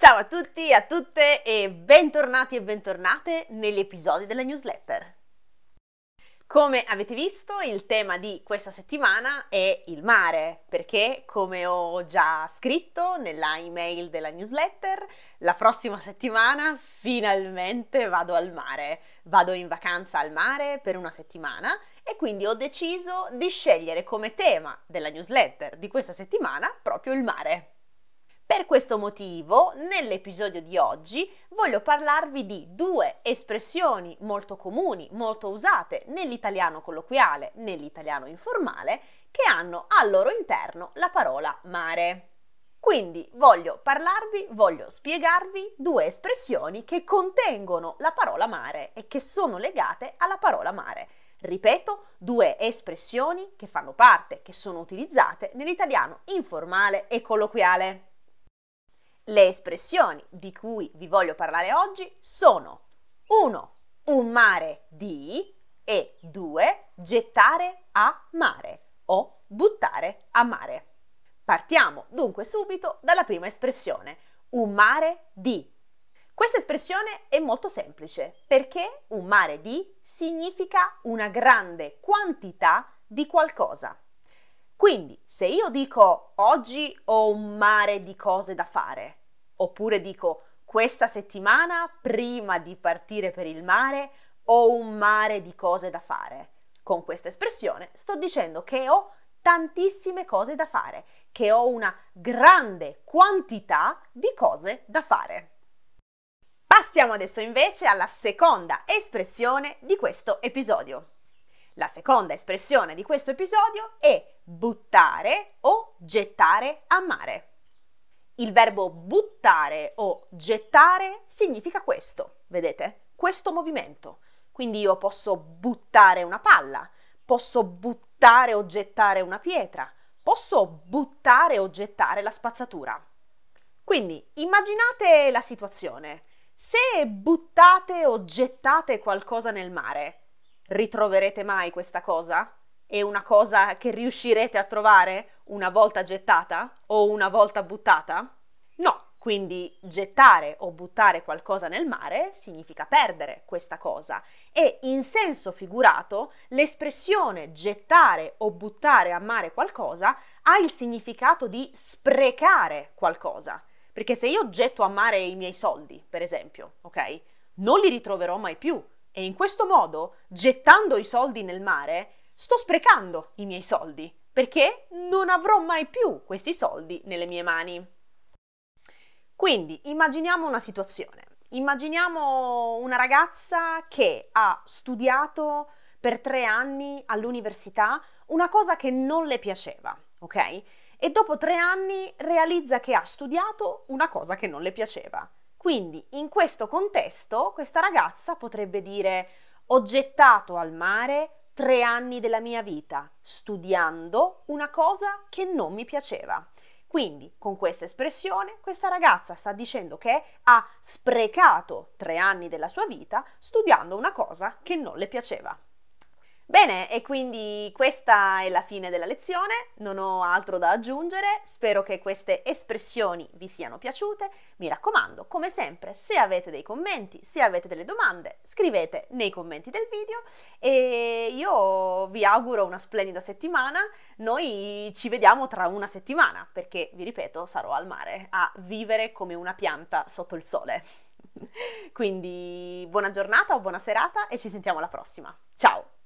Ciao a tutti a tutte e bentornati e bentornate negli episodi della newsletter. Come avete visto, il tema di questa settimana è il mare, perché come ho già scritto nella email della newsletter, la prossima settimana finalmente vado al mare. Vado in vacanza al mare per una settimana e quindi ho deciso di scegliere come tema della newsletter di questa settimana proprio il mare. Per questo motivo, nell'episodio di oggi voglio parlarvi di due espressioni molto comuni, molto usate nell'italiano colloquiale, nell'italiano informale, che hanno al loro interno la parola mare. Quindi voglio parlarvi, voglio spiegarvi due espressioni che contengono la parola mare e che sono legate alla parola mare. Ripeto, due espressioni che fanno parte, che sono utilizzate nell'italiano informale e colloquiale. Le espressioni di cui vi voglio parlare oggi sono 1. Un mare di e 2. Gettare a mare o buttare a mare. Partiamo dunque subito dalla prima espressione, un mare di. Questa espressione è molto semplice perché un mare di significa una grande quantità di qualcosa. Quindi se io dico oggi ho un mare di cose da fare, Oppure dico questa settimana, prima di partire per il mare, ho un mare di cose da fare. Con questa espressione sto dicendo che ho tantissime cose da fare, che ho una grande quantità di cose da fare. Passiamo adesso invece alla seconda espressione di questo episodio. La seconda espressione di questo episodio è buttare o gettare a mare. Il verbo buttare o gettare significa questo, vedete? Questo movimento. Quindi io posso buttare una palla, posso buttare o gettare una pietra, posso buttare o gettare la spazzatura. Quindi immaginate la situazione. Se buttate o gettate qualcosa nel mare, ritroverete mai questa cosa? È una cosa che riuscirete a trovare? Una volta gettata o una volta buttata? No, quindi gettare o buttare qualcosa nel mare significa perdere questa cosa e in senso figurato l'espressione gettare o buttare a mare qualcosa ha il significato di sprecare qualcosa. Perché se io getto a mare i miei soldi, per esempio, ok? Non li ritroverò mai più e in questo modo, gettando i soldi nel mare, sto sprecando i miei soldi perché non avrò mai più questi soldi nelle mie mani. Quindi immaginiamo una situazione. Immaginiamo una ragazza che ha studiato per tre anni all'università una cosa che non le piaceva, ok? E dopo tre anni realizza che ha studiato una cosa che non le piaceva. Quindi in questo contesto questa ragazza potrebbe dire ho gettato al mare tre anni della mia vita studiando una cosa che non mi piaceva. Quindi, con questa espressione, questa ragazza sta dicendo che ha sprecato tre anni della sua vita studiando una cosa che non le piaceva. Bene, e quindi questa è la fine della lezione, non ho altro da aggiungere, spero che queste espressioni vi siano piaciute, mi raccomando, come sempre, se avete dei commenti, se avete delle domande, scrivete nei commenti del video e io vi auguro una splendida settimana, noi ci vediamo tra una settimana perché, vi ripeto, sarò al mare a vivere come una pianta sotto il sole. Quindi buona giornata o buona serata e ci sentiamo alla prossima. Ciao!